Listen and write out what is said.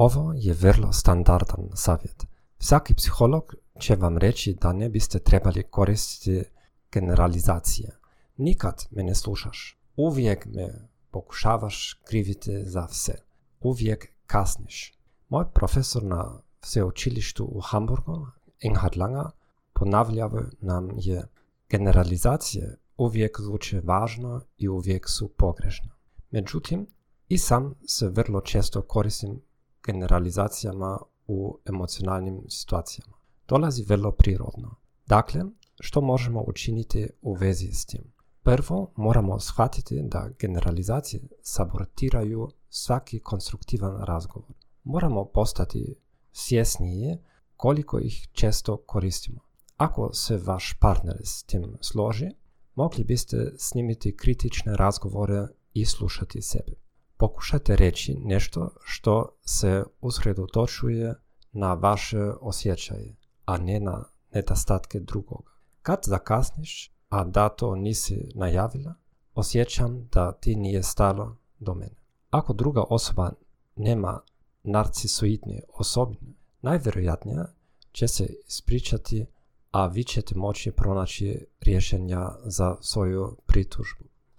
Ovo je vrlo standardan savjet. Svaki psiholog će vam reći da ne biste trebali koristiti generalizacije. Nikad me ne slušaš. Uvijek me pokušavaš kriviti za sve. Uvijek kasniš. Moj profesor na sveučilištu u Hamburgu, Inghard Langer, ponavljava nam je generalizacije uvijek zvuče važno i uvijek su pogrešne. Međutim, i sam se vrlo često koristim generalizacijama u emocionalnim situacijama. Dolazi vrlo prirodno. Dakle, što možemo učiniti u vezi s tim? Prvo moramo shvatiti da generalizacije sabotiraju svaki konstruktivan razgovor. Moramo postati svjesniji koliko ih često koristimo. Ako se vaš partner s tim složi, mogli biste snimiti kritične razgovore i slušati sebe. Pokušajte reći nešto što se usredotočuje na vaše osjećaje, a ne na nedostatke drugog. Kad zakasniš, a da to nisi najavila, osjećam da ti nije stalo do mene. Ako druga osoba nema narcisoidne osobine, najvjerojatnije će se ispričati, a vi ćete moći pronaći rješenja za svoju pritužbu.